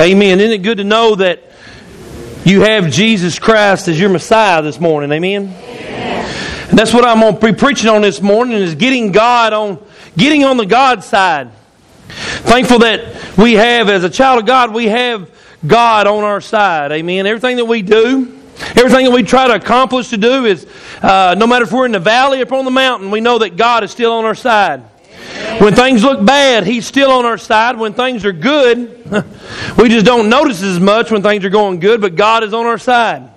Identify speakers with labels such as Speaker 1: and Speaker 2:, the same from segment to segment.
Speaker 1: Amen. Isn't it good to know that you have Jesus Christ as your Messiah this morning? Amen. And that's what I'm going to be preaching on this morning is getting God on getting on the God side. Thankful that we have as a child of God, we have God on our side. Amen. Everything that we do, everything that we try to accomplish to do is uh, no matter if we're in the valley or on the mountain, we know that God is still on our side. When things look bad, He's still on our side. When things are good, we just don't notice as much when things are going good, but God is on our side.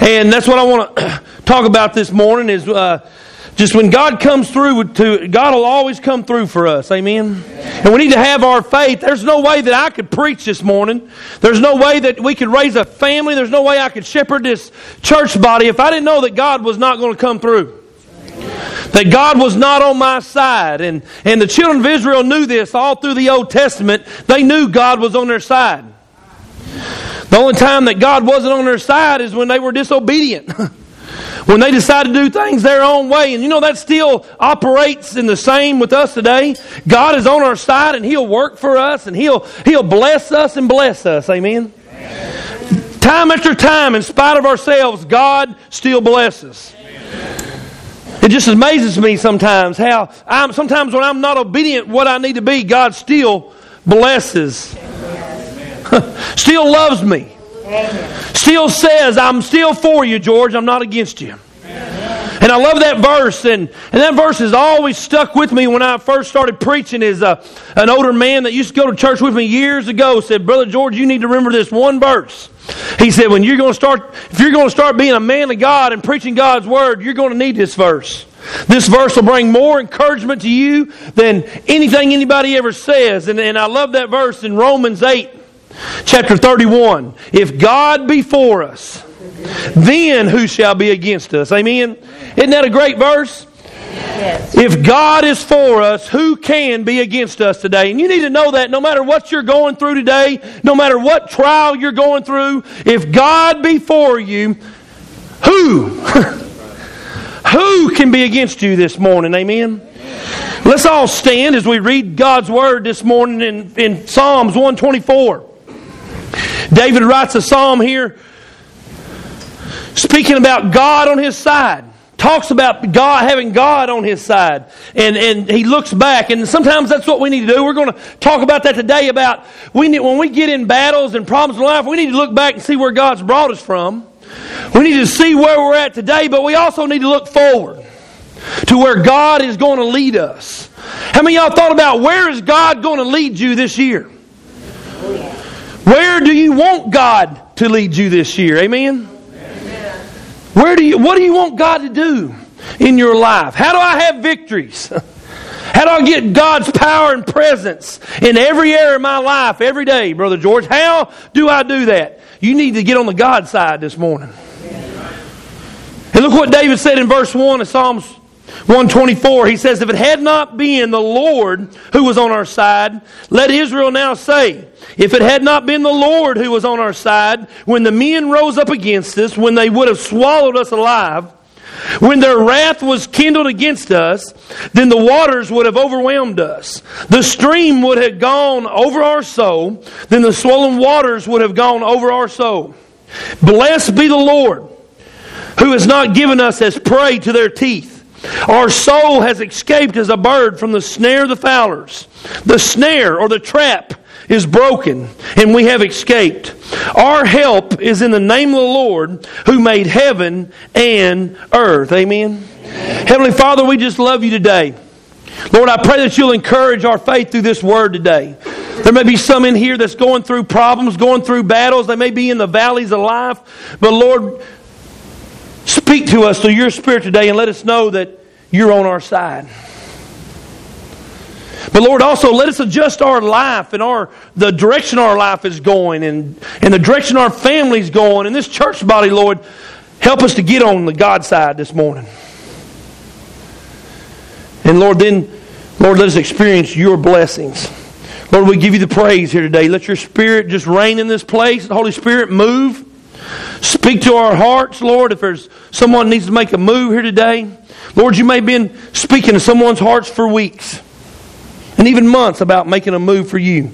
Speaker 1: And that's what I want to talk about this morning is uh, just when God comes through to God will always come through for us. Amen. And we need to have our faith. There's no way that I could preach this morning. There's no way that we could raise a family. There's no way I could shepherd this church body if I didn't know that God was not going to come through. That God was not on my side. And, and the children of Israel knew this all through the Old Testament. They knew God was on their side. The only time that God wasn't on their side is when they were disobedient. when they decide to do things their own way. And you know, that still operates in the same with us today. God is on our side and He'll work for us and He'll, He'll bless us and bless us. Amen. Amen. Time after time, in spite of ourselves, God still blesses. It just amazes me sometimes how I'm sometimes when I'm not obedient what I need to be, God still blesses. still loves me. Still says, I'm still for you, George. I'm not against you. And I love that verse, and, and that verse has always stuck with me when I first started preaching. Is uh, an older man that used to go to church with me years ago said, "Brother George, you need to remember this one verse." He said, "When you're going to start, if you're going to start being a man of God and preaching God's word, you're going to need this verse. This verse will bring more encouragement to you than anything anybody ever says." And, and I love that verse in Romans eight, chapter thirty-one. If God be for us then who shall be against us? Amen. Isn't that a great verse? Yes. If God is for us, who can be against us today? And you need to know that no matter what you're going through today, no matter what trial you're going through, if God be for you, who? who can be against you this morning? Amen. Let's all stand as we read God's word this morning in, in Psalms 124. David writes a psalm here speaking about God on his side. Talks about God having God on his side. And, and he looks back. And sometimes that's what we need to do. We're going to talk about that today about we need, when we get in battles and problems in life, we need to look back and see where God's brought us from. We need to see where we're at today, but we also need to look forward to where God is going to lead us. How many y'all thought about where is God going to lead you this year? Where do you want God to lead you this year? Amen? Where do you, what do you want God to do in your life? How do I have victories? How do I get God's power and presence in every area of my life every day, Brother George? How do I do that? You need to get on the God side this morning. And look what David said in verse 1 of Psalms 124. He says, If it had not been the Lord who was on our side, let Israel now say, if it had not been the Lord who was on our side, when the men rose up against us, when they would have swallowed us alive, when their wrath was kindled against us, then the waters would have overwhelmed us. The stream would have gone over our soul, then the swollen waters would have gone over our soul. Blessed be the Lord, who has not given us as prey to their teeth. Our soul has escaped as a bird from the snare of the fowlers. The snare or the trap is broken and we have escaped. Our help is in the name of the Lord who made heaven and earth. Amen. Heavenly Father, we just love you today. Lord, I pray that you'll encourage our faith through this word today. There may be some in here that's going through problems, going through battles. They may be in the valleys of life. But Lord, speak to us through your spirit today and let us know that you're on our side. But Lord, also let us adjust our life and our the direction our life is going and, and the direction our family's going and this church body, Lord, help us to get on the God side this morning. And Lord, then, Lord, let us experience your blessings. Lord, we give you the praise here today. Let your spirit just reign in this place. Holy Spirit move. Speak to our hearts, Lord. If there's someone needs to make a move here today, Lord, you may have been speaking to someone's hearts for weeks and even months about making a move for you.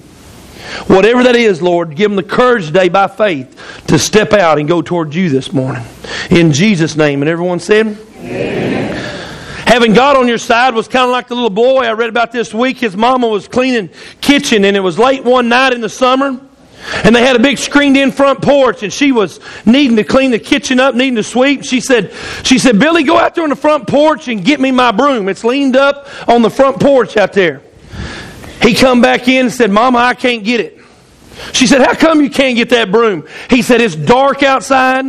Speaker 1: Whatever that is, Lord, give them the courage today by faith to step out and go towards you this morning. In Jesus' name. And everyone said, Amen. Having God on your side was kind of like the little boy I read about this week. His mama was cleaning kitchen, and it was late one night in the summer. And they had a big screened in front porch, and she was needing to clean the kitchen up, needing to sweep. She said, she said, Billy, go out there on the front porch and get me my broom. It's leaned up on the front porch out there. He come back in and said, Mama, I can't get it. She said, How come you can't get that broom? He said, It's dark outside.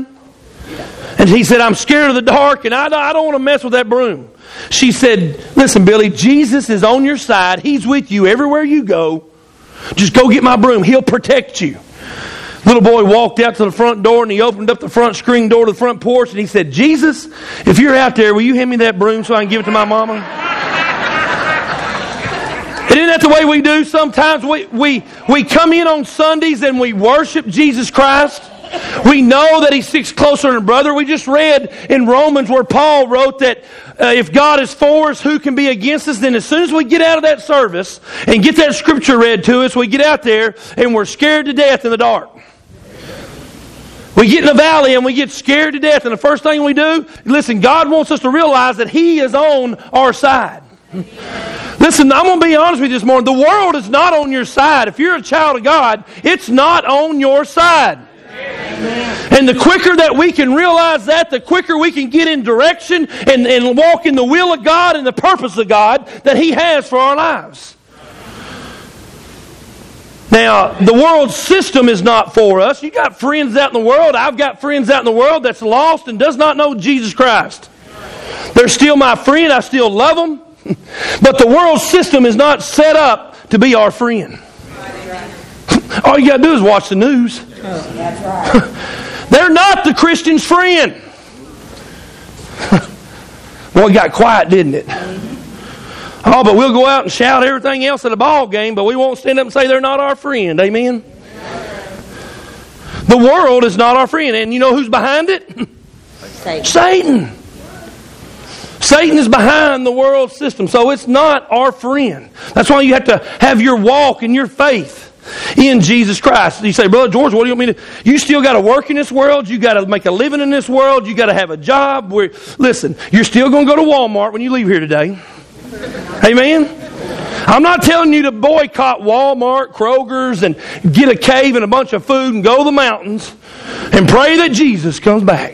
Speaker 1: And he said, I'm scared of the dark and I, I don't want to mess with that broom. She said, Listen, Billy, Jesus is on your side. He's with you everywhere you go. Just go get my broom. He'll protect you. Little boy walked out to the front door and he opened up the front screen door to the front porch and he said, Jesus, if you're out there, will you hand me that broom so I can give it to my mama? And isn't that the way we do sometimes? We, we, we come in on Sundays and we worship Jesus Christ. We know that he sticks closer than a brother. We just read in Romans where Paul wrote that uh, if God is for us, who can be against us? Then as soon as we get out of that service and get that scripture read to us, we get out there and we're scared to death in the dark. We get in the valley and we get scared to death. And the first thing we do, listen, God wants us to realize that He is on our side. Listen, I'm going to be honest with you this morning. The world is not on your side. If you're a child of God, it's not on your side. And the quicker that we can realize that, the quicker we can get in direction and, and walk in the will of God and the purpose of God that He has for our lives. Now, the world system is not for us. You got friends out in the world. I've got friends out in the world that's lost and does not know Jesus Christ. They're still my friend. I still love them. But the world system is not set up to be our friend. All you got to do is watch the news. They're not the Christian's friend. Boy, it got quiet, didn't it? Oh, but we'll go out and shout everything else at a ball game, but we won't stand up and say they're not our friend. Amen? The world is not our friend. And you know who's behind it? Satan. Satan. Satan is behind the world system, so it's not our friend. That's why you have to have your walk and your faith in Jesus Christ. You say, Brother George, what do you mean? You still got to work in this world. You got to make a living in this world. You got to have a job. Where, listen, you're still going to go to Walmart when you leave here today. Amen. I'm not telling you to boycott Walmart, Kroger's, and get a cave and a bunch of food and go to the mountains and pray that Jesus comes back.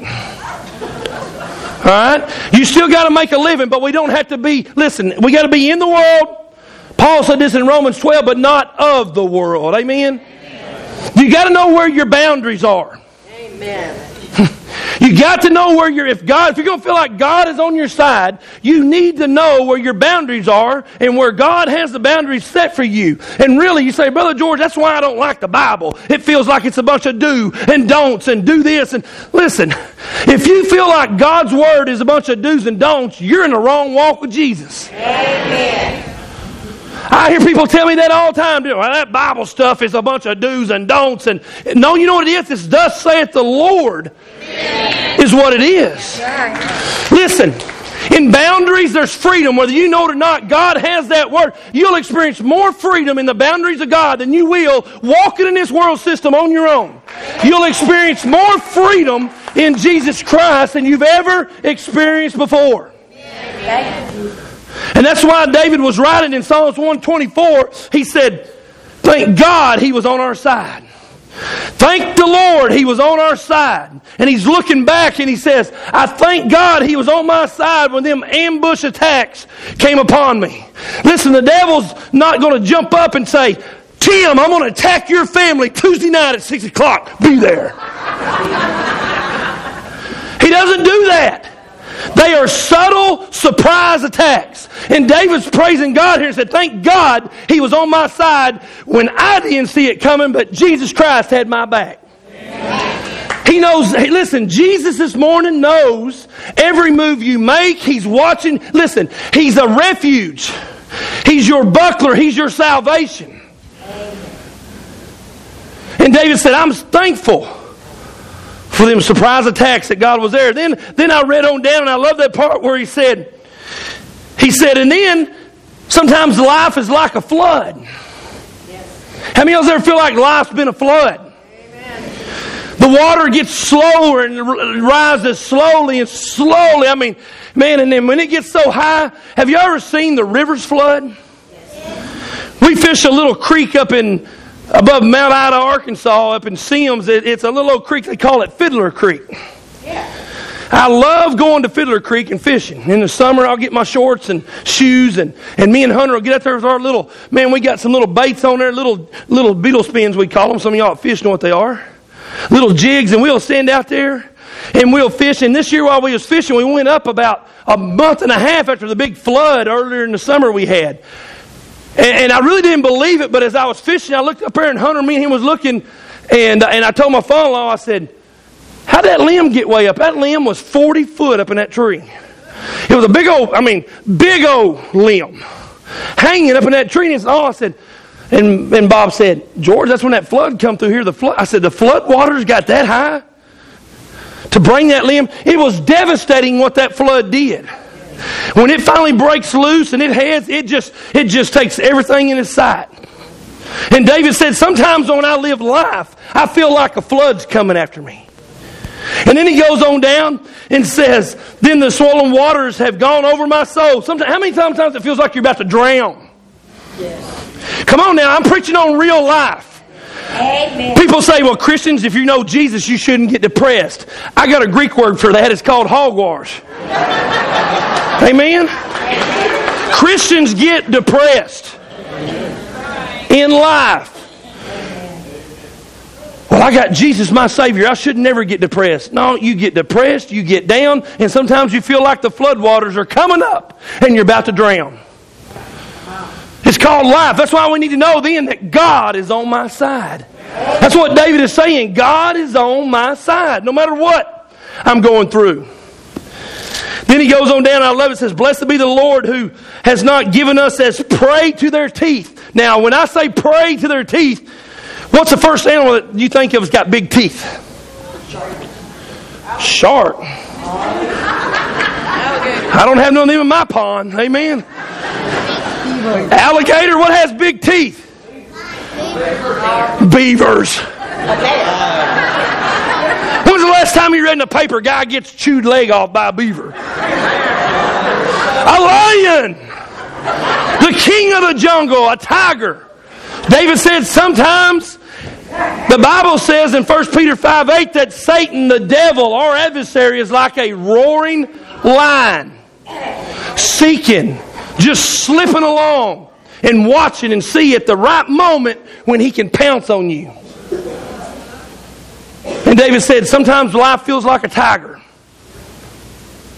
Speaker 1: All right? You still got to make a living, but we don't have to be, listen, we got to be in the world. Paul said this in Romans 12, but not of the world. Amen? Amen. You got to know where your boundaries are. Amen. You got to know where you're, if God, if you're going to feel like God is on your side, you need to know where your boundaries are and where God has the boundaries set for you. And really, you say, Brother George, that's why I don't like the Bible. It feels like it's a bunch of do and don'ts and do this. And listen, if you feel like God's Word is a bunch of do's and don'ts, you're in the wrong walk with Jesus. Amen. I hear people tell me that all the time. Well, that Bible stuff is a bunch of do's and don'ts. And no, you know what it is? It's thus saith the Lord is what it is. Listen, in boundaries, there's freedom. Whether you know it or not, God has that word. You'll experience more freedom in the boundaries of God than you will walking in this world system on your own. You'll experience more freedom in Jesus Christ than you've ever experienced before. And that's why David was writing in Psalms 124. He said, Thank God he was on our side. Thank the Lord he was on our side. And he's looking back and he says, I thank God he was on my side when them ambush attacks came upon me. Listen, the devil's not going to jump up and say, Tim, I'm going to attack your family Tuesday night at 6 o'clock. Be there. he doesn't do that. They are subtle surprise attacks. And David's praising God here and said, Thank God he was on my side when I didn't see it coming, but Jesus Christ had my back. He knows, hey, listen, Jesus this morning knows every move you make. He's watching. Listen, He's a refuge. He's your buckler. He's your salvation. And David said, I'm thankful for them surprise attacks that God was there. Then, then I read on down, and I love that part where he said, he said, and then sometimes life is like a flood. How many of y'all ever feel like life's been a flood? The water gets slower and rises slowly and slowly. I mean, man, and then when it gets so high, have you ever seen the rivers flood? We fish a little creek up in above Mount Ida, Arkansas, up in Sims. It, it's a little old creek. They call it Fiddler Creek. Yeah. I love going to Fiddler Creek and fishing. In the summer, I'll get my shorts and shoes, and, and me and Hunter will get out there with our little, man, we got some little baits on there, little, little beetle spins, we call them. Some of y'all fish know what they are. Little jigs, and we'll stand out there and we'll fish. And this year, while we was fishing, we went up about a month and a half after the big flood earlier in the summer we had. And, I really didn't believe it, but as I was fishing, I looked up there, and Hunter, me and him was looking, and, and I told my father-in-law, I said, how did that limb get way up? That limb was 40 foot up in that tree. It was a big old, I mean, big old limb hanging up in that tree. And oh, I said, and, and Bob said, George, that's when that flood come through here. The flood. I said, the flood waters got that high to bring that limb. It was devastating what that flood did. When it finally breaks loose and it heads, it just it just takes everything in its sight. And David said, sometimes when I live life, I feel like a flood's coming after me. And then he goes on down and says, Then the swollen waters have gone over my soul. Sometimes, how many times it feels like you're about to drown? Yes. Come on now, I'm preaching on real life. Amen. People say, well, Christians, if you know Jesus, you shouldn't get depressed. I got a Greek word for that. It's called hogwash. Amen? Christians get depressed in life. Well, I got Jesus, my Savior. I should never get depressed. No, you get depressed, you get down, and sometimes you feel like the floodwaters are coming up and you're about to drown. It's called life. That's why we need to know then that God is on my side. That's what David is saying. God is on my side, no matter what I'm going through. Then he goes on down, I love it, says, Blessed be the Lord who has not given us as prey to their teeth. Now, when I say prey to their teeth, What's the first animal that you think of has got big teeth? Shark. I don't have none of them in my pond. Amen. Alligator, what has big teeth? Beavers. Last time you read in the paper guy gets chewed leg off by a beaver? A lion. The king of the jungle, a tiger. David said sometimes the Bible says in 1 Peter 5 8 that Satan, the devil, our adversary, is like a roaring lion, seeking, just slipping along and watching and see at the right moment when he can pounce on you. And David said, Sometimes life feels like a tiger,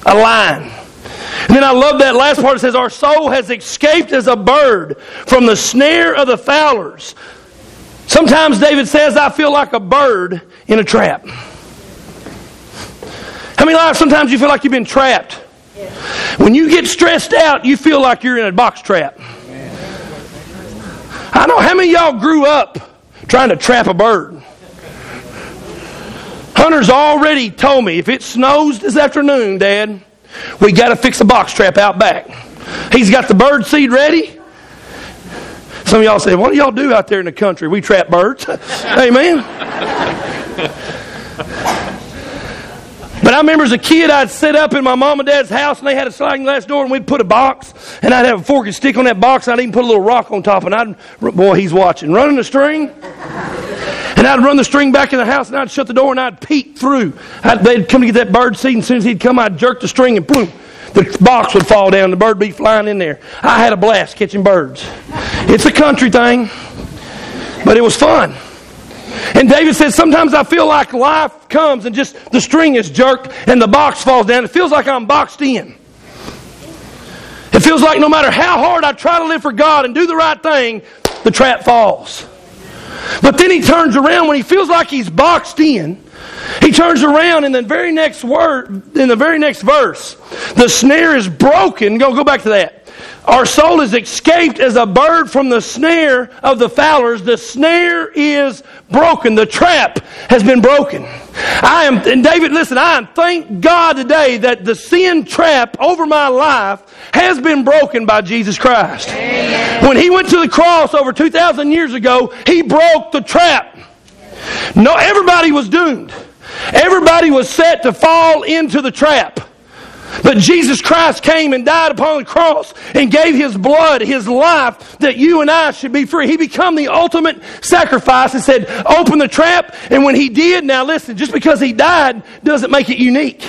Speaker 1: a lion. And then I love that last part. It says, Our soul has escaped as a bird from the snare of the fowlers. Sometimes David says, I feel like a bird in a trap. How many lives sometimes you feel like you've been trapped? When you get stressed out, you feel like you're in a box trap. I know how many y'all grew up trying to trap a bird. Hunter's already told me if it snows this afternoon, Dad, we got to fix a box trap out back. He's got the bird seed ready. Some of y'all say, What do y'all do out there in the country? We trap birds. Amen. But I remember as a kid, I'd sit up in my mom and dad's house, and they had a sliding glass door, and we'd put a box, and I'd have a fork and stick on that box. And I'd even put a little rock on top, and I'd, boy, he's watching, running the string. And I'd run the string back in the house, and I'd shut the door, and I'd peek through. I'd, they'd come to get that bird seed, and as soon as he'd come, I'd jerk the string, and boom, the box would fall down, the bird be flying in there. I had a blast catching birds. It's a country thing, but it was fun. And David said, Sometimes I feel like life comes and just the string is jerked and the box falls down. It feels like I'm boxed in. It feels like no matter how hard I try to live for God and do the right thing, the trap falls. But then he turns around when he feels like he's boxed in. He turns around in the very next word, in the very next verse, the snare is broken. Go, go back to that. Our soul is escaped as a bird from the snare of the fowlers. The snare is broken. The trap has been broken. I am, and David, listen, I am thank God today that the sin trap over my life has been broken by Jesus Christ. Amen. When he went to the cross over 2,000 years ago, he broke the trap. No, everybody was doomed. Everybody was set to fall into the trap. But Jesus Christ came and died upon the cross and gave his blood, his life, that you and I should be free. He became the ultimate sacrifice and said, Open the trap. And when he did, now listen, just because he died doesn't make it unique.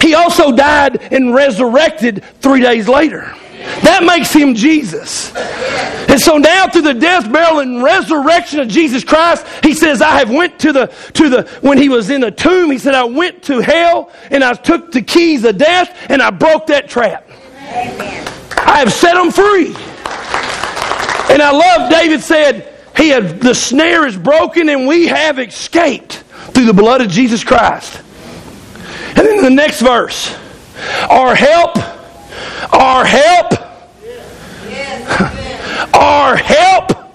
Speaker 1: He also died and resurrected three days later. That makes him Jesus. And so now through the death, burial, and resurrection of Jesus Christ, he says, I have went to the, to the, when he was in the tomb, he said, I went to hell and I took the keys of death and I broke that trap. Amen. I have set them free. And I love David said, he had, the snare is broken and we have escaped through the blood of Jesus Christ. And then the next verse, our help our help, our help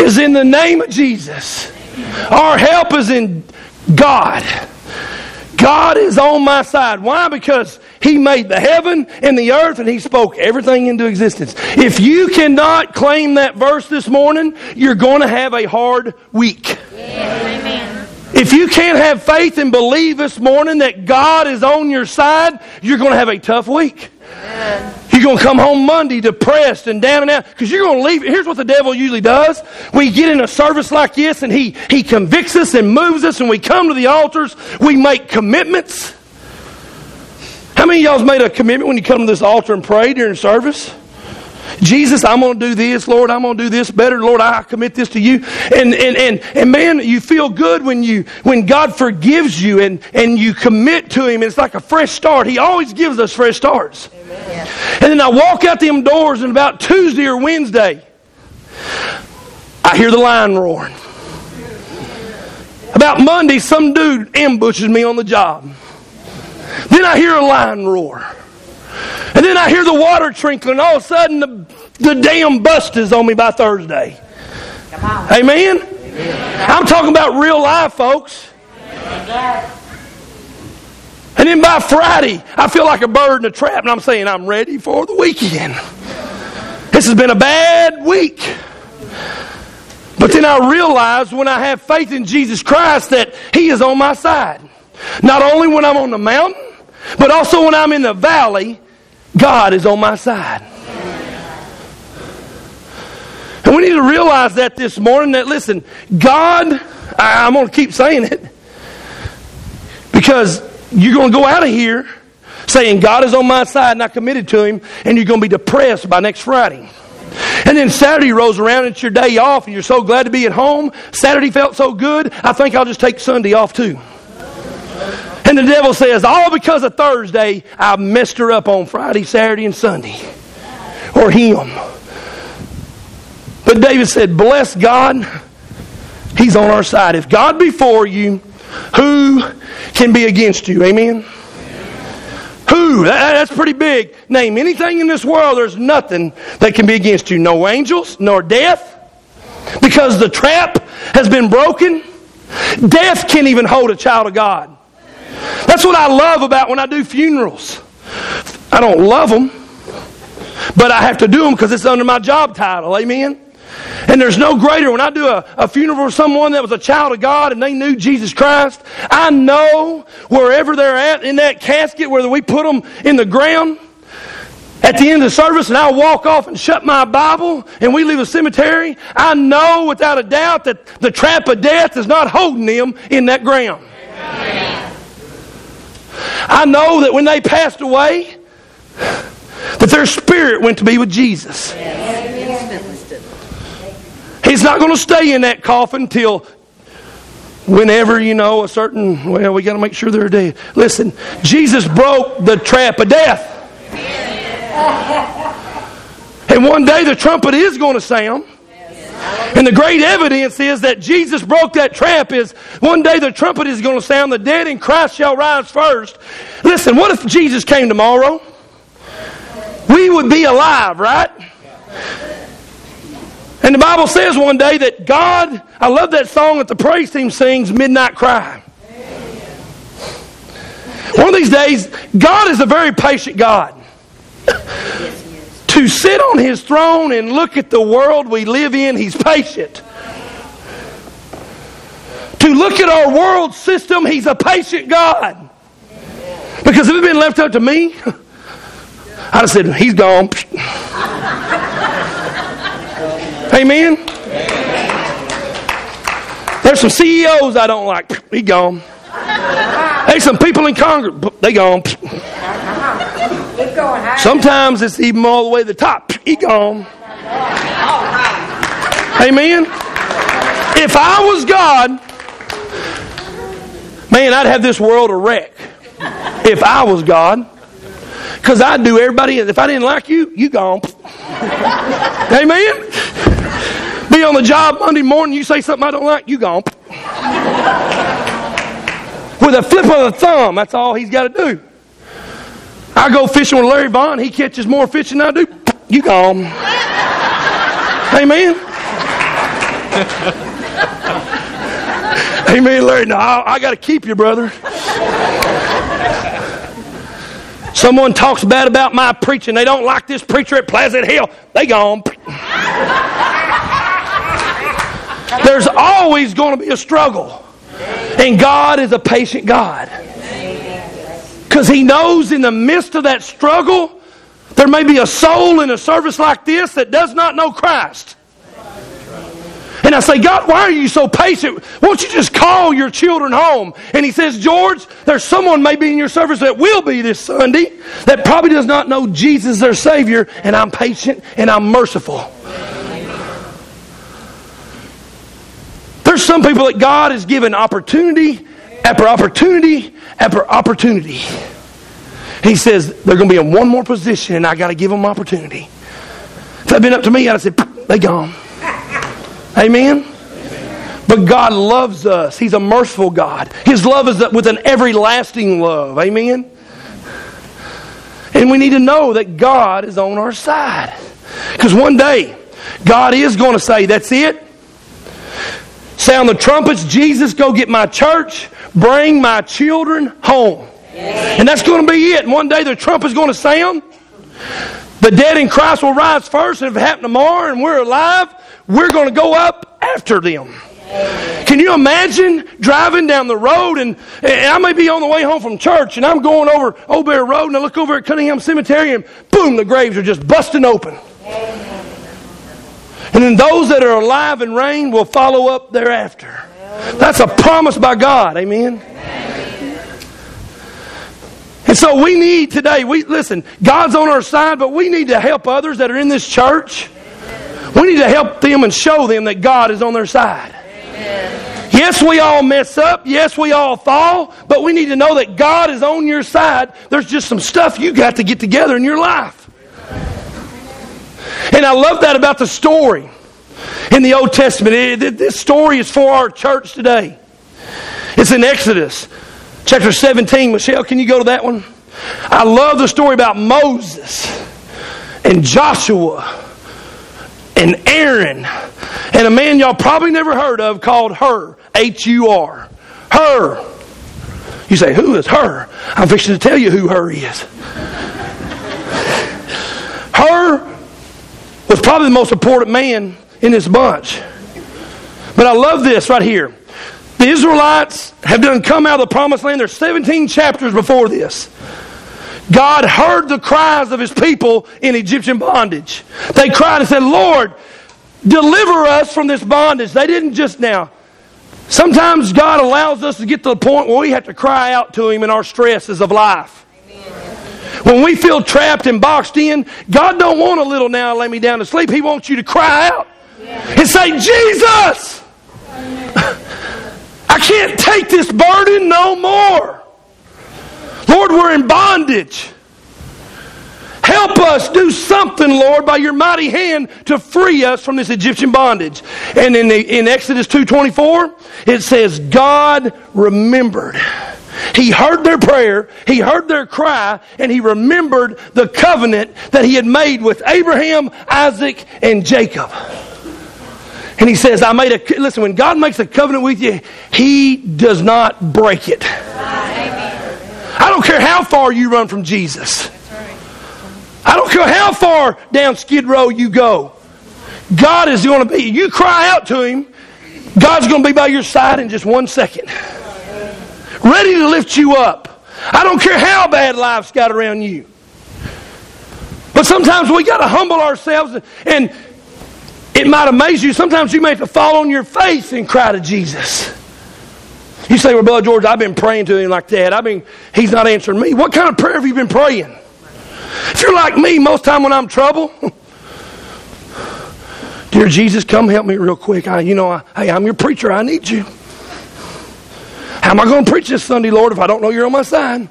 Speaker 1: is in the name of Jesus. Our help is in God. God is on my side. Why? Because He made the heaven and the earth and He spoke everything into existence. If you cannot claim that verse this morning, you're going to have a hard week. If you can't have faith and believe this morning that God is on your side, you're going to have a tough week. You're going to come home Monday depressed and down and out because you're going to leave. Here's what the devil usually does. We get in a service like this and he, he convicts us and moves us and we come to the altars. We make commitments. How many of y'all's made a commitment when you come to this altar and pray during service? Jesus, I'm going to do this. Lord, I'm going to do this better. Lord, I commit this to you. And, and, and, and man, you feel good when you, when God forgives you and, and you commit to Him. It's like a fresh start. He always gives us fresh starts. Amen. And then I walk out them doors and about Tuesday or Wednesday, I hear the lion roaring. About Monday, some dude ambushes me on the job. Then I hear a lion roar. And then I hear the water trickling. All of a sudden, the, the dam is on me by Thursday. Amen? Amen? I'm talking about real life, folks. And then by Friday, I feel like a bird in a trap, and I'm saying, I'm ready for the weekend. This has been a bad week. But then I realize when I have faith in Jesus Christ that He is on my side. Not only when I'm on the mountain, but also when I'm in the valley, God is on my side. And we need to realize that this morning that, listen, God, I, am going to keep saying it because you're going to go out of here saying, God is on my side and I committed to Him, and you're going to be depressed by next Friday. And then Saturday rolls around, and it's your day off, and you're so glad to be at home. Saturday felt so good, I think I'll just take Sunday off too. And the devil says, all because of Thursday, I messed her up on Friday, Saturday, and Sunday. Or him. But David said, Bless God, He's on our side. If God be for you, who can be against you? Amen? Who? That's pretty big. Name anything in this world, there's nothing that can be against you. No angels, nor death. Because the trap has been broken. Death can't even hold a child of God. That's what I love about when I do funerals. I don't love them, but I have to do them because it's under my job title. Amen? And there's no greater. When I do a, a funeral for someone that was a child of God and they knew Jesus Christ, I know wherever they're at in that casket, whether we put them in the ground at the end of the service and I walk off and shut my Bible and we leave the cemetery, I know without a doubt that the trap of death is not holding them in that ground. Amen. I know that when they passed away, that their spirit went to be with Jesus. He's not going to stay in that coffin till whenever, you know, a certain, well, we got to make sure they're dead. Listen, Jesus broke the trap of death. And one day the trumpet is going to sound. And the great evidence is that Jesus broke that trap is one day the trumpet is going to sound, the dead in Christ shall rise first. Listen, what if Jesus came tomorrow? we would be alive, right? And the Bible says one day that God, I love that song that the praise team sings, Midnight Cry. One of these days, God is a very patient God. To sit on his throne and look at the world we live in, he's patient. To look at our world system, he's a patient God. Because if it had been left up to me, I'd have said, he's gone. Amen? There's some CEOs I don't like. He gone. There's some people in Congress. They gone. Sometimes it's even all the way to the top. He gone. Amen? If I was God, man, I'd have this world a wreck. If I was God. Because I'd do everybody, if I didn't like you, you gone. Amen? Be on the job Monday morning, you say something I don't like, you gone. With a flip of the thumb, that's all he's got to do. I go fishing with Larry Vaughn, he catches more fish than I do, you gone. Amen? Amen, Larry. No, I, I got to keep you, brother. Someone talks bad about my preaching. They don't like this preacher at Pleasant Hill. They gone. There's always going to be a struggle. And God is a patient God. Because He knows in the midst of that struggle, there may be a soul in a service like this that does not know Christ. And I say, God, why are you so patient? Won't you just call your children home? And he says, George, there's someone maybe in your service that will be this Sunday that probably does not know Jesus their Savior, and I'm patient and I'm merciful. There's some people that God has given opportunity after opportunity after opportunity. He says they're going to be in one more position, and I got to give them opportunity. If that had been up to me, I'd have said, they gone. Amen? But God loves us. He's a merciful God. His love is with an everlasting love. Amen? And we need to know that God is on our side. Because one day, God is going to say, That's it. Sound the trumpets, Jesus, go get my church, bring my children home. And that's going to be it. And one day the trumpet is going to sound. The dead in Christ will rise first. And if it happened tomorrow and we're alive, we're going to go up after them. Can you imagine driving down the road and, and, I may be on the way home from church and I'm going over Old Bear Road and I look over at Cunningham Cemetery and boom, the graves are just busting open. And then those that are alive and reign will follow up thereafter. That's a promise by God. Amen. And so we need today, we listen, God's on our side, but we need to help others that are in this church we need to help them and show them that God is on their side. Amen. Yes, we all mess up. Yes, we all fall. But we need to know that God is on your side. There's just some stuff you got to get together in your life. And I love that about the story in the Old Testament. this story is for our church today. It's in Exodus chapter 17. Michelle, can you go to that one? I love the story about Moses and Joshua and Aaron and a man y'all probably never heard of called Hur. H U R. Hur. You say, who is Hur? I'm fixing to tell you who Hur is. Hur was probably the most important man in this bunch. But I love this right here. The Israelites have done come out of the promised land. There's 17 chapters before this. God heard the cries of his people in Egyptian bondage. They cried and said, Lord, deliver us from this bondage. They didn't just now. Sometimes God allows us to get to the point where we have to cry out to him in our stresses of life. When we feel trapped and boxed in, God don't want a little now lay me down to sleep. He wants you to cry out and say, Jesus, I can't take this burden no more. Lord, we're in bondage. Help us do something, Lord, by your mighty hand to free us from this Egyptian bondage. And in, the, in Exodus 2.24, it says, God remembered. He heard their prayer, he heard their cry, and he remembered the covenant that he had made with Abraham, Isaac, and Jacob. And he says, I made a, listen, when God makes a covenant with you, he does not break it. I don't care how far you run from Jesus. I don't care how far down Skid Row you go. God is going to be, you cry out to him, God's going to be by your side in just one second. Ready to lift you up. I don't care how bad life's got around you. But sometimes we got to humble ourselves and it might amaze you. Sometimes you may have to fall on your face and cry to Jesus. You say, Well, Brother George, I've been praying to him like that. I mean, he's not answering me. What kind of prayer have you been praying? If you're like me, most time when I'm trouble, Dear Jesus, come help me real quick. I, you know, I, hey, I'm your preacher. I need you. How am I going to preach this Sunday, Lord, if I don't know you're on my side?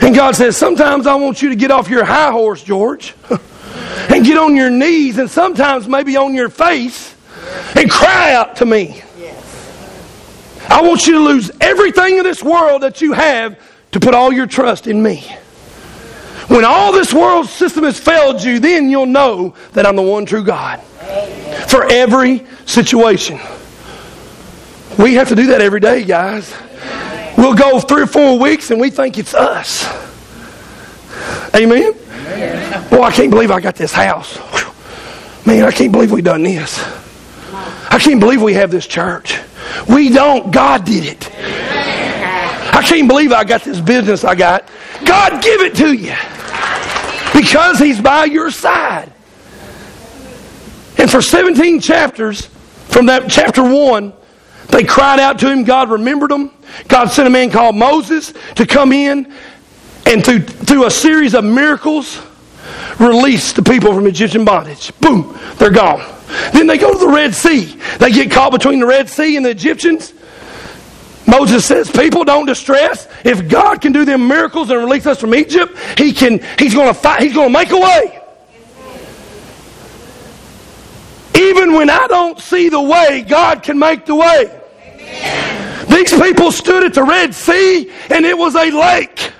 Speaker 1: And God says, Sometimes I want you to get off your high horse, George, and get on your knees, and sometimes maybe on your face, and cry out to me. I want you to lose everything in this world that you have to put all your trust in me. When all this world system has failed you, then you'll know that I'm the one true God for every situation. We have to do that every day, guys. We'll go three or four weeks and we think it's us. Amen? Boy, I can't believe I got this house. Man, I can't believe we done this. I can't believe we have this church. We don't. God did it. I can't believe I got this business I got. God give it to you. Because He's by your side. And for 17 chapters, from that chapter 1, they cried out to him. God remembered them. God sent a man called Moses to come in and through, through a series of miracles, release the people from Egyptian bondage. Boom, they're gone. Then they go to the Red Sea. They get caught between the Red Sea and the Egyptians. Moses says, People don't distress. If God can do them miracles and release us from Egypt, He can, He's gonna fight, He's gonna make a way. Even when I don't see the way, God can make the way. Amen. These people stood at the Red Sea and it was a lake.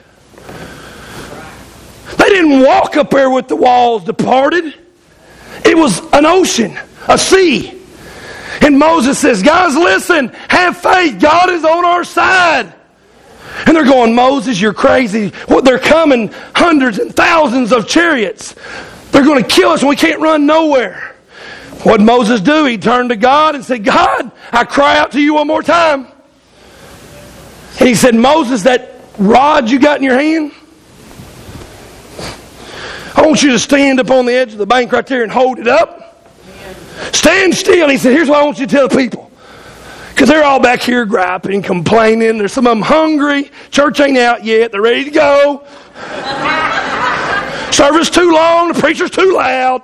Speaker 1: They didn't walk up there with the walls departed. It was an ocean, a sea. And Moses says, Guys, listen, have faith. God is on our side. And they're going, Moses, you're crazy. What they're coming, hundreds and thousands of chariots. They're going to kill us and we can't run nowhere. What Moses do? He turned to God and said, God, I cry out to you one more time. And he said, Moses, that rod you got in your hand, I want you to stand up on the edge of the bank right there and hold it up. Stand still. He said, Here's what I want you to tell the people. Because they're all back here griping, complaining. There's some of them hungry. Church ain't out yet. They're ready to go. Service too long. The preacher's too loud.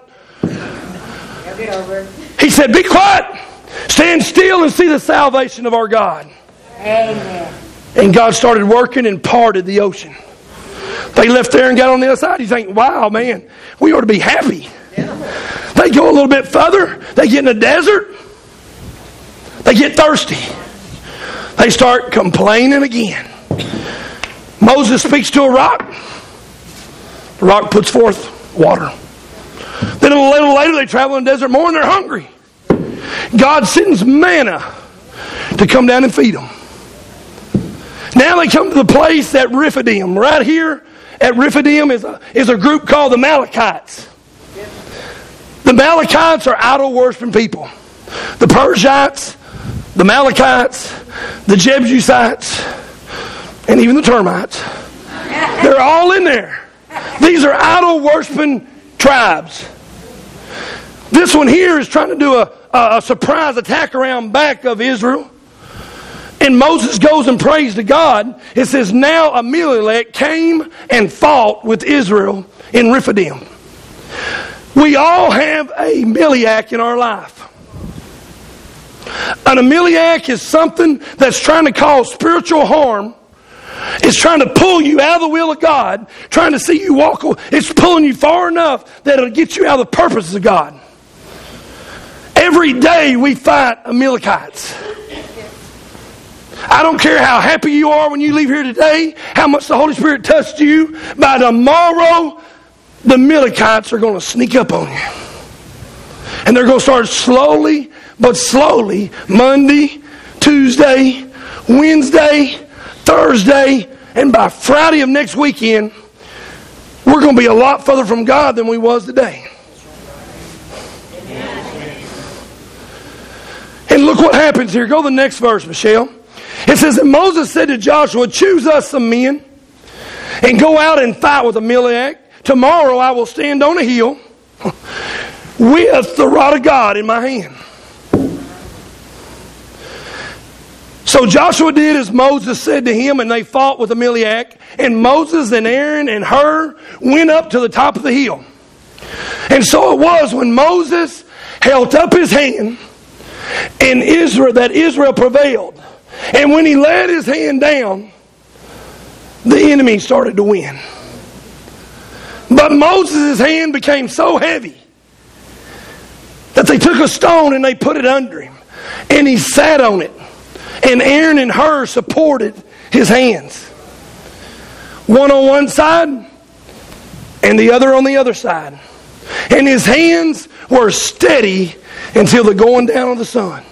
Speaker 1: He said, Be quiet. Stand still and see the salvation of our God. Amen. And God started working and parted the ocean. They left there and got on the other side. You think, wow, man, we ought to be happy. Yeah. They go a little bit further. They get in the desert. They get thirsty. They start complaining again. Moses speaks to a rock. The rock puts forth water. Then a little later, they travel in the desert more and they're hungry. God sends manna to come down and feed them. Now they come to the place at Rephidim. Right here at Rephidim is a, is a group called the Amalekites. The Amalekites are idol worshiping people. The Perizzites, the Amalekites, the Jebusites, and even the termites. They're all in there. These are idol worshiping tribes. This one here is trying to do a, a, surprise attack around back of Israel. And Moses goes and prays to God. It says, Now Amalek came and fought with Israel in Rephidim. We all have a Amalek in our life. An Amalek is something that's trying to cause spiritual harm it's trying to pull you out of the will of God, trying to see you walk. It's pulling you far enough that it'll get you out of the purposes of God. Every day we fight Amalekites. I don't care how happy you are when you leave here today, how much the Holy Spirit touched you. By tomorrow, the Amalekites are going to sneak up on you. And they're going to start slowly, but slowly, Monday, Tuesday, Wednesday, Thursday, and by Friday of next weekend, we're going to be a lot further from God than we was today. And look what happens here. Go to the next verse, Michelle. It says that Moses said to Joshua, Choose us some men and go out and fight with Amalek. Tomorrow I will stand on a hill with the rod of God in my hand. So Joshua did as Moses said to him, and they fought with Amalek. And Moses and Aaron and Hur went up to the top of the hill. And so it was when Moses held up his hand, and Israel that Israel prevailed. And when he let his hand down, the enemy started to win. But Moses' hand became so heavy that they took a stone and they put it under him. And he sat on it. And Aaron and Hur supported his hands. One on one side and the other on the other side. And his hands were steady until the going down of the sun.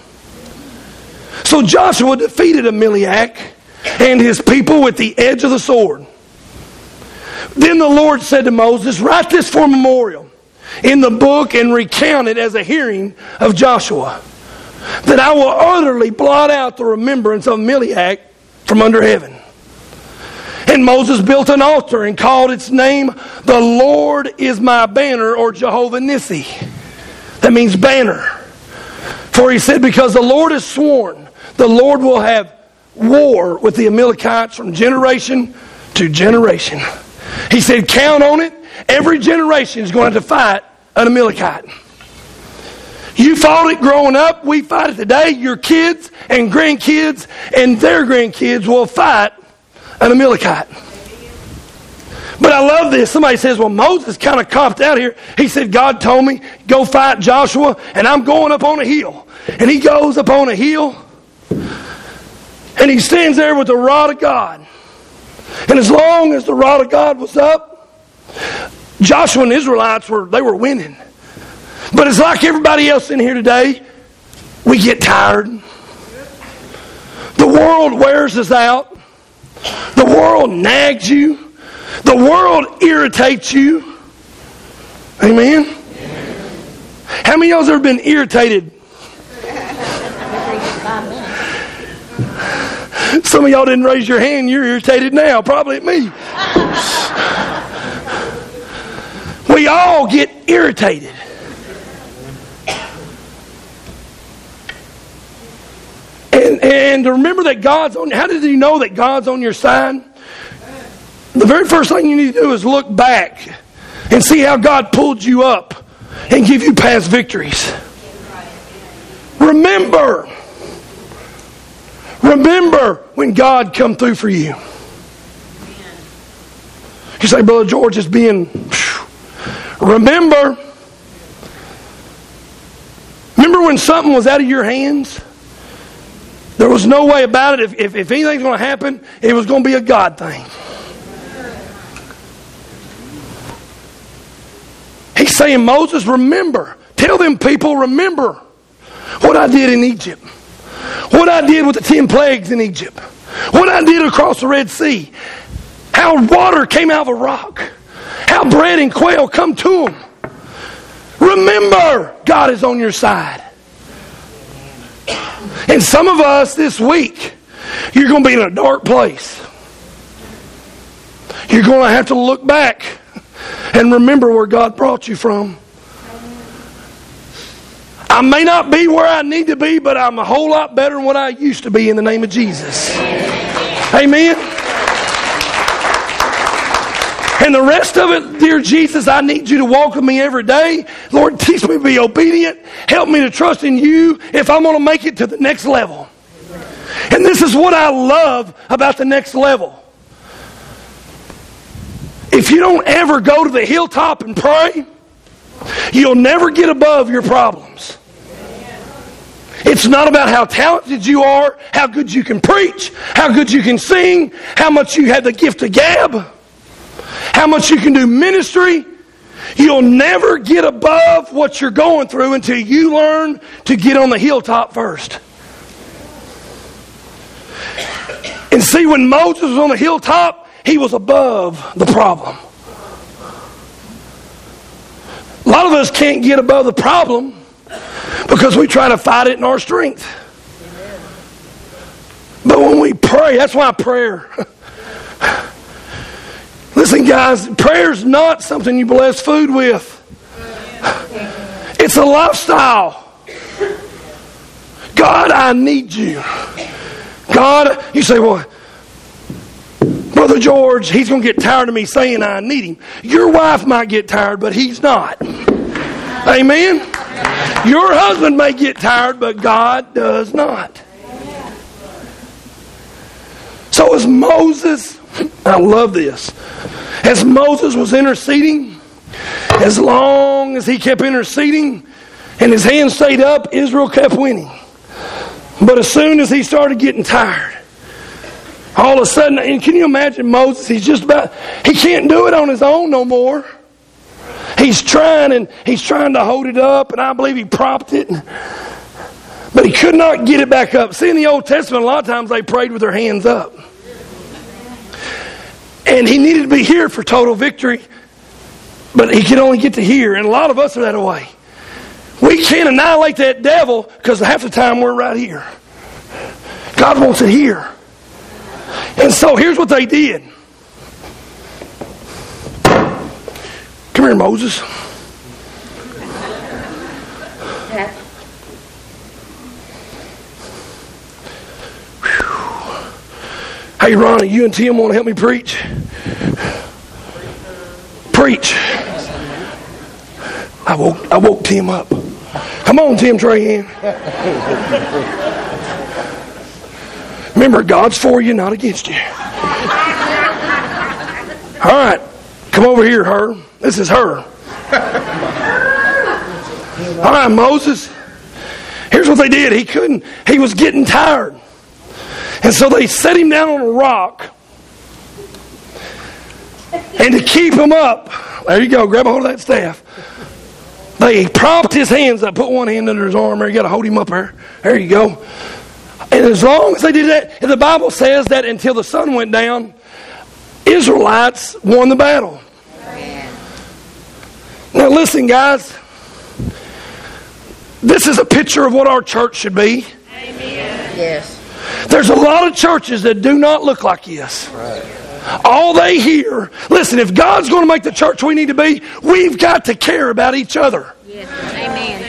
Speaker 1: So Joshua defeated Amalek and his people with the edge of the sword. Then the Lord said to Moses, Write this for a memorial in the book and recount it as a hearing of Joshua, that I will utterly blot out the remembrance of Amalek from under heaven. And Moses built an altar and called its name, The Lord is my banner, or Jehovah Nissi. That means banner. For he said, Because the Lord has sworn, the Lord will have war with the Amalekites from generation to generation. He said, Count on it. Every generation is going to fight an Amalekite. You fought it growing up. We fight it today. Your kids and grandkids and their grandkids will fight an Amalekite. But I love this. Somebody says, well, Moses kind of copped out here. He said, God told me, go fight Joshua, and I'm going up on a hill. And he goes up on a hill, and he stands there with the rod of God. And as long as the rod of God was up, Joshua and the Israelites were they were winning. But it's like everybody else in here today, we get tired. The world wears us out. The world nags you. The world irritates you. Amen. How many of y'all ever been irritated? Some of y'all didn't raise your hand. You're irritated now, probably at me. We all get irritated. And, and remember that God's on how did you know that God's on your side? The very first thing you need to do is look back and see how God pulled you up and give you past victories. Remember. Remember when God come through for you. You say, Brother George is being. Remember. Remember when something was out of your hands? There was no way about it. If, if, if anything's going to happen, it was going to be a God thing. He's saying, Moses, remember. Tell them people, remember what I did in Egypt. What I did with the ten plagues in Egypt. What I did across the Red Sea. How water came out of a rock. How bread and quail come to them. Remember, God is on your side. And some of us this week, you're going to be in a dark place. You're going to have to look back and remember where God brought you from. I may not be where I need to be, but I'm a whole lot better than what I used to be in the name of Jesus. Amen. And the rest of it, dear Jesus, I need you to walk with me every day. Lord, teach me to be obedient. Help me to trust in you if I'm going to make it to the next level. And this is what I love about the next level. If you don't ever go to the hilltop and pray, you'll never get above your problems. It's not about how talented you are, how good you can preach, how good you can sing, how much you have the gift of gab, how much you can do ministry. You'll never get above what you're going through until you learn to get on the hilltop first. And see, when Moses was on the hilltop, he was above the problem. A lot of us can't get above the problem because we try to fight it in our strength. But when we pray, that's why prayer. Listen, guys, prayer is not something you bless food with, it's a lifestyle. God, I need you. God, you say, well, Brother George, he's going to get tired of me saying I need him. Your wife might get tired, but he's not. Amen? Your husband may get tired, but God does not. So as Moses, I love this, as Moses was interceding, as long as he kept interceding and his hands stayed up, Israel kept winning. But as soon as he started getting tired, all of a sudden, and can you imagine Moses? He's just about, he can't do it on his own no more. He's trying and he's trying to hold it up, and I believe he propped it. But he could not get it back up. See, in the Old Testament, a lot of times they prayed with their hands up. And he needed to be here for total victory, but he could only get to here. And a lot of us are that way. We can't annihilate that devil because half the time we're right here. God wants it here. And so here's what they did. Come here, Moses. Hey, Ronnie, you and Tim want to help me preach? Preach. I woke, I woke Tim up. Come on, Tim Trahan. Remember, God's for you, not against you. All right, come over here, Hur. This is Hur. All right, Moses. Here's what they did. He couldn't, he was getting tired. And so they set him down on a rock. And to keep him up, there you go, grab a hold of that staff. They propped his hands up, put one hand under his arm there. You got to hold him up there. There you go. And as long as they did that, the Bible says that until the sun went down, Israelites won the battle. Now, listen, guys. This is a picture of what our church should be.
Speaker 2: Amen. Yes.
Speaker 1: There's a lot of churches that do not look like this. Right. All they hear, listen, if God's going to make the church we need to be, we've got to care about each other.
Speaker 2: Yes. Amen.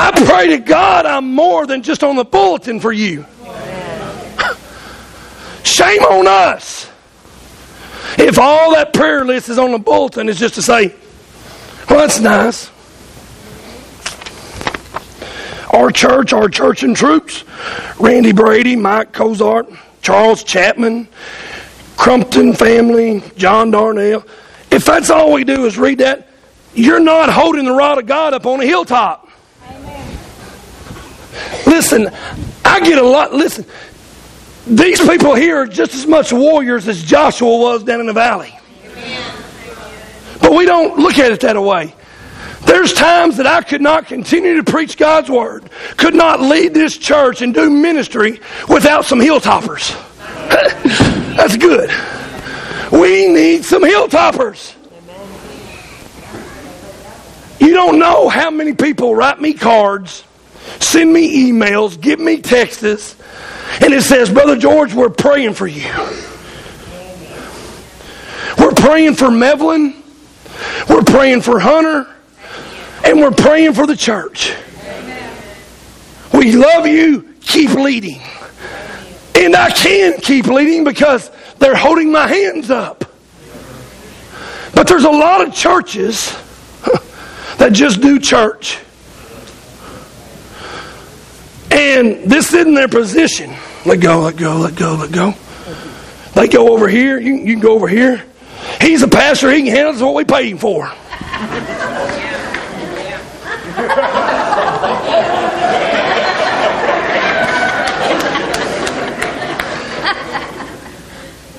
Speaker 1: I pray to God I'm more than just on the bulletin for you. Shame on us. If all that prayer list is on the bulletin is just to say, well, that's nice. Our church, our church and troops, Randy Brady, Mike Cozart, Charles Chapman, Crumpton family, John Darnell. If that's all we do is read that, you're not holding the rod of God up on a hilltop. Amen. Listen, I get a lot. Listen, these people here are just as much warriors as Joshua was down in the valley. But we don't look at it that way. There's times that I could not continue to preach God's word, could not lead this church and do ministry without some hilltoppers. That's good. We need some hilltoppers. You don't know how many people write me cards, send me emails, give me texts, and it says, Brother George, we're praying for you. We're praying for Mevlin. We're praying for Hunter. And we're praying for the church. We love you. Keep leading. And I can keep leading because they're holding my hands up. But there's a lot of churches that just do church. And this isn't their position. Let go, let go, let go, let go. They go over here. You, you can go over here. He's a pastor. He can handle us what we pay him for.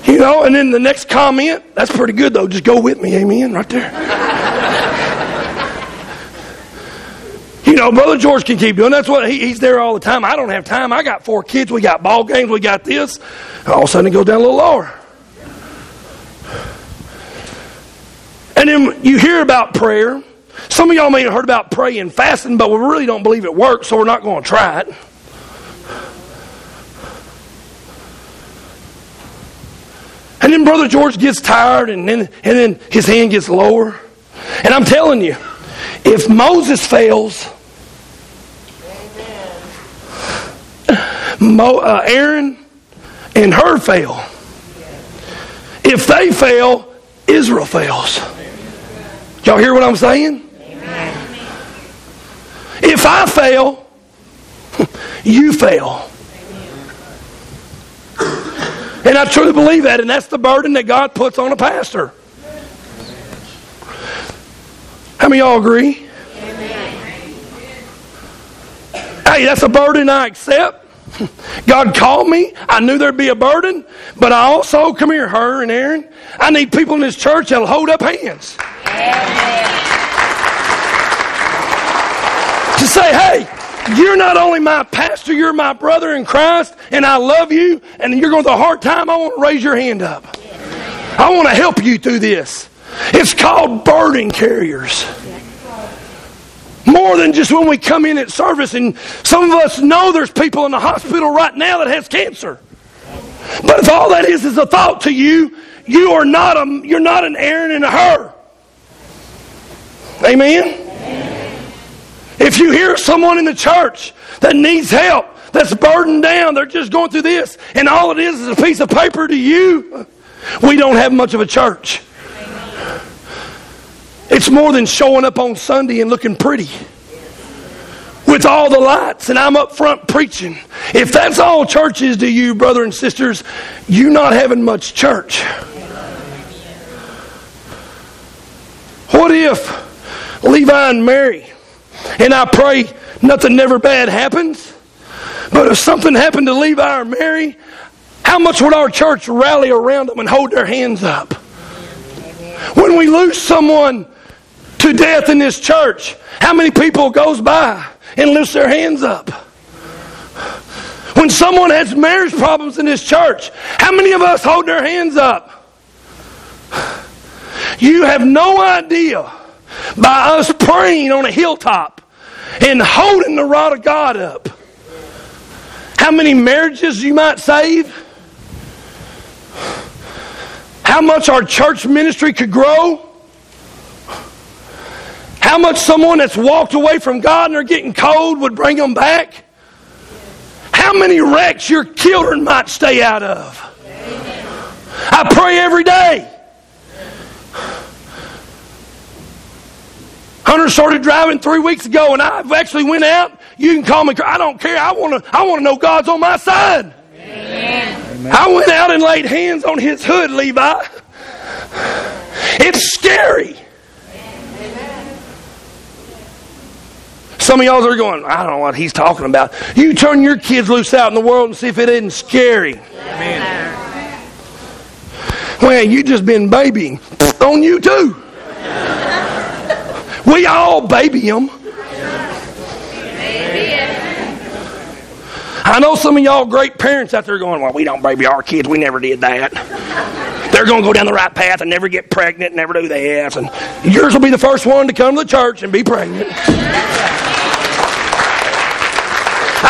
Speaker 1: you know, and then the next comment, that's pretty good though. Just go with me, amen, right there. you know, Brother George can keep doing. That's what he, he's there all the time. I don't have time. I got four kids. We got ball games. We got this. All of a sudden, it goes down a little lower. And then you hear about prayer. Some of y'all may have heard about praying fasting, but we really don't believe it works, so we're not going to try it. And then Brother George gets tired, and then, and then his hand gets lower. And I'm telling you, if Moses fails, Mo, uh, Aaron and Hur fail. If they fail, Israel fails. Y'all hear what I'm saying? If I fail, you fail. And I truly believe that, and that's the burden that God puts on a pastor. How many y'all agree? Hey, that's a burden I accept. God called me. I knew there'd be a burden, but I also, come here, Hur and Aaron, I need people in this church that'll hold up hands. To say, hey, you're not only my pastor, you're my brother in Christ, and I love you, and you're going through a hard time, I want to raise your hand up. I want to help you through this. It's called burden carriers. More than just when we come in at service, and some of us know there's people in the hospital right now that has cancer. But if all that is is a thought to you, you are not a you're not an Aaron and a Hur. Amen. If you hear someone in the church that needs help, that's burdened down, they're just going through this, and all it is is a piece of paper to you, we don't have much of a church. It's more than showing up on Sunday and looking pretty with all the lights, and I'm up front preaching. If that's all church is to you, brother and sisters, you're not having much church. What if Levi and Mary and I pray nothing never bad happens. But if something happened to Levi or Mary, how much would our church rally around them and hold their hands up? When we lose someone to death in this church, how many people goes by and lifts their hands up? When someone has marriage problems in this church, how many of us hold their hands up? You have no idea by us praying on a hilltop and holding the rod of God up. How many marriages you might save? How much our church ministry could grow? How much someone that's walked away from God and they're getting cold would bring them back? How many wrecks your children might stay out of? I pray every day. Hunter started driving three weeks ago, and I actually went out. You can call me. I don't care. I want to. I want to know God's on my side. Amen. I went out and laid hands on his hood, Levi. It's scary. Some of y'all are going, I don't know what he's talking about. You turn your kids loose out in the world and see if it isn't scary. Amen. Well, you just been babying on you too. We all baby them. I know some of y'all great parents out there going, Well, we don't baby our kids. We never did that. They're going to go down the right path and never get pregnant and never do this. And yours will be the first one to come to the church and be pregnant.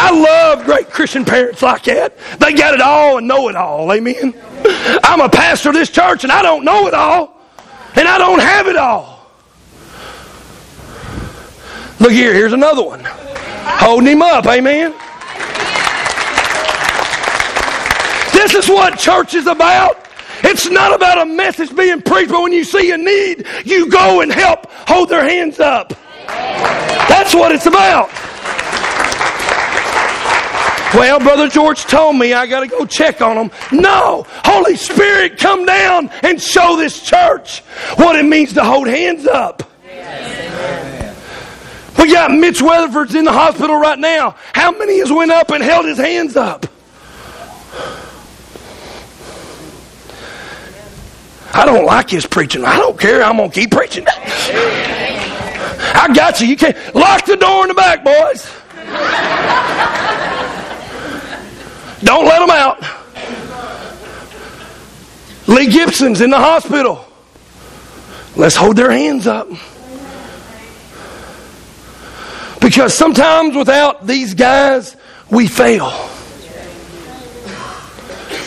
Speaker 1: I love great Christian parents like that. They got it all and know it all. Amen. I'm a pastor of this church and I don't know it all. And I don't have it all. Look here, here's another one. Holding him up, amen. This is what church is about. It's not about a message being preached, but when you see a need, you go and help hold their hands up. That's what it's about. Well, Brother George told me I got to go check on them. No! Holy Spirit, come down and show this church what it means to hold hands up. We got Mitch Weatherford's in the hospital right now. How many has went up and held his hands up? I don't like his preaching. I don't care. I'm going to keep preaching. I got you. You can't. Lock the door in the back, boys. Don't let them out. Lee Gibson's in the hospital. Let's hold their hands up. Because sometimes without these guys, we fail.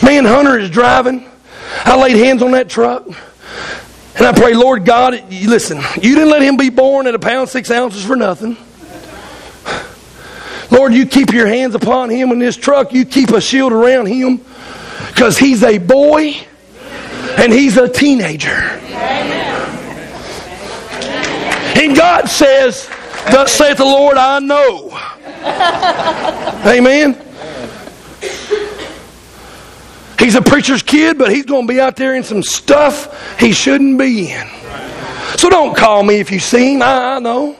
Speaker 1: Man, Hunter is driving. I laid hands on that truck. And I pray, Lord God, listen, you didn't let him be born at a pound, six ounces for nothing. Lord, you keep your hands upon him in this truck. You keep a shield around him because he's a boy and he's a teenager. And God says, Thus saith the Lord, I know. Amen. He's a preacher's kid, but he's going to be out there in some stuff he shouldn't be in. So don't call me if you see him. I, I know.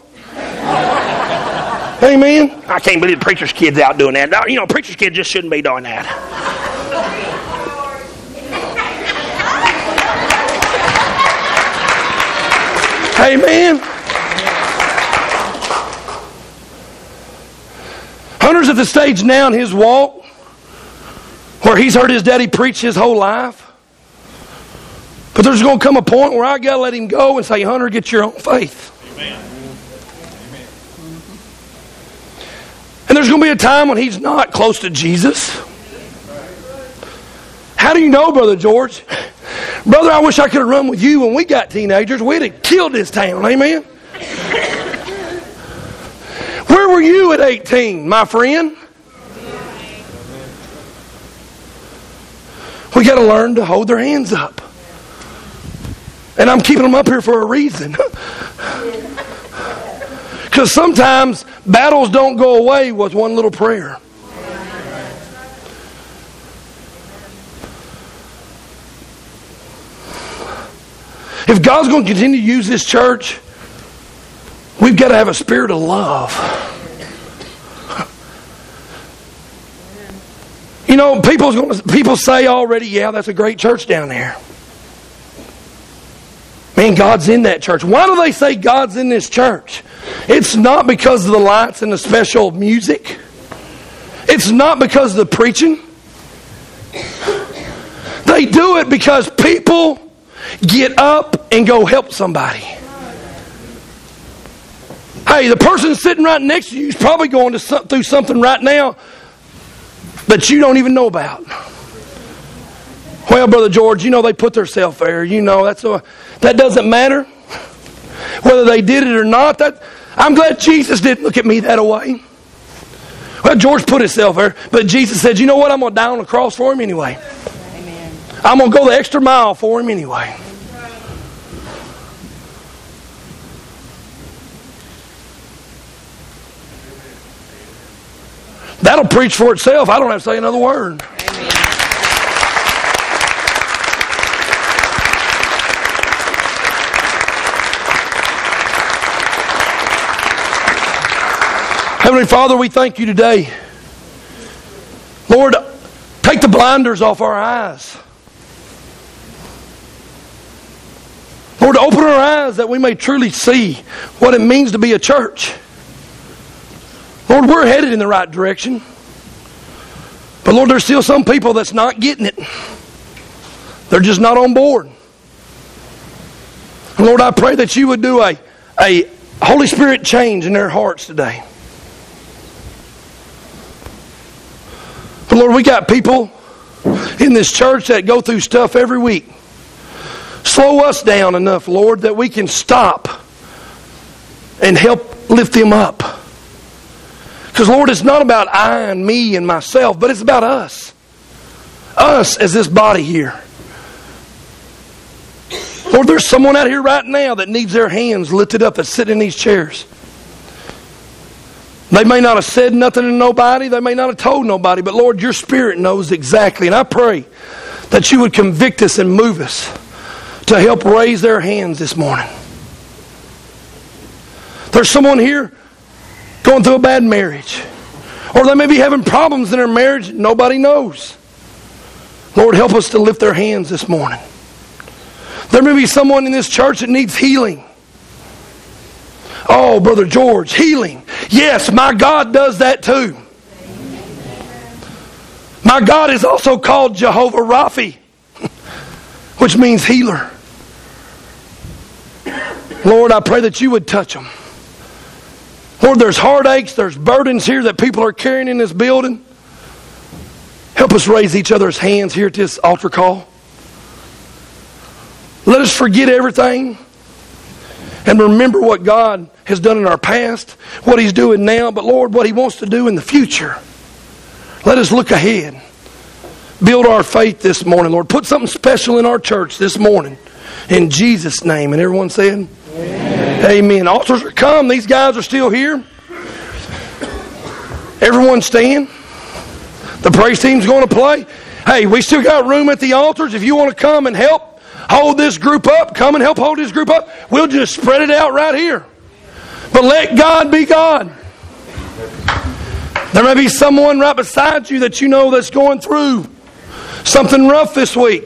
Speaker 1: Amen. I can't believe the preacher's kid's out doing that. You know, preacher's kid just shouldn't be doing that. Amen. Hunter's at the stage now in his walk where he's heard his daddy preach his whole life. But there's going to come a point where I got to let him go and say, Hunter, get your own faith. Amen. And there's going to be a time when he's not close to Jesus. How do you know, Brother George? Brother, I wish I could have run with you when we got teenagers. We'd have killed this town. Amen? Where were you at 18, my friend? We got to learn to hold their hands up. And I'm keeping them up here for a reason. Because sometimes battles don't go away with one little prayer. If God's going to continue to use this church, we've got to have a spirit of love. You know, people's going to, people say already, yeah, that's a great church down there. Man, God's in that church. Why do they say God's in this church? It's not because of the lights and the special music. It's not because of the preaching. They do it because people get up and go help somebody. Hey, the person sitting right next to you is probably going to, through something right now that you don't even know about. Well, Brother George, you know they put themselves there. You know that's a, that doesn't matter whether they did it or not. That I'm glad Jesus didn't look at me that way. Well, George put himself there, but Jesus said, "You know what? I'm going to die on the cross for him anyway. Amen. I'm going to go the extra mile for him anyway." That'll preach for itself. I don't have to say another word. Heavenly Father, we thank you today. Lord, take the blinders off our eyes. Lord, open our eyes that we may truly see what it means to be a church. Lord, we're headed in the right direction. But Lord, there's still some people that's not getting it. They're just not on board. Lord, I pray that you would do a, a Holy Spirit change in their hearts today. Lord, we got people in this church that go through stuff every week. Slow us down enough, Lord, that we can stop and help lift them up. Because, Lord, it's not about I and me and myself, but it's about us. Us as this body here. Lord, there's someone out here right now that needs their hands lifted up that's sitting in these chairs. They may not have said nothing to nobody, they may not have told nobody, but Lord, your Spirit knows exactly. And I pray that you would convict us and move us to help raise their hands this morning. There's someone here going through a bad marriage. Or they may be having problems in their marriage nobody knows. Lord, help us to lift their hands this morning. There may be someone in this church that needs healing. Oh, Brother George, healing. Yes, my God does that too. My God is also called Jehovah Raphi, which means healer. Lord, I pray that you would touch them. Lord, there's heartaches, there's burdens here that people are carrying in this building. Help us raise each other's hands here at this altar call. Let us forget everything and remember what God has done in our past, what He's doing now, but Lord, what He wants to do in the future. Let us look ahead. Build our faith this morning, Lord. Put something special in our church this morning. In Jesus' name. And everyone said, Amen. Amen. Altars are come. These guys are still here. Everyone stand. The praise team's going to play. Hey, we still got room at the altars. If you want to come and help hold this group up, come and help hold this group up. We'll just spread it out right here. But let God be God. There may be someone right beside you that you know that's going through something rough this week.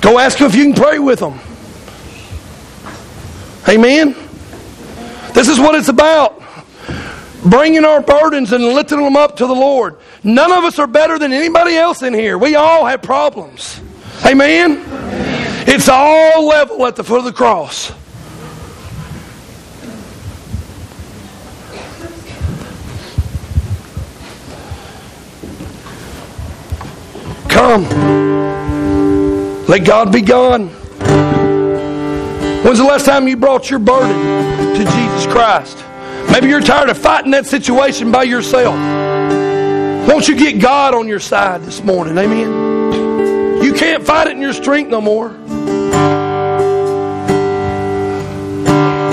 Speaker 1: Go ask them if you can pray with them. Amen. This is what it's about. Bringing our burdens and lifting them up to the Lord. None of us are better than anybody else in here. We all have problems. Amen. Amen. It's all level at the foot of the cross. Come. Let God be gone. When's the last time you brought your burden to Jesus Christ? Maybe you're tired of fighting that situation by yourself. Won't you get God on your side this morning? Amen. You can't fight it in your strength no more.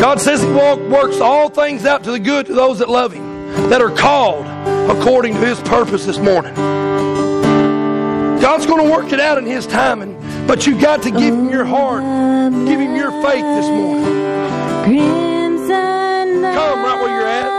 Speaker 1: God says He works all things out to the good to those that love Him, that are called according to His purpose this morning. God's going to work it out in His timing, but you got to give Him your heart, give Him your faith this morning. Come right where you're at.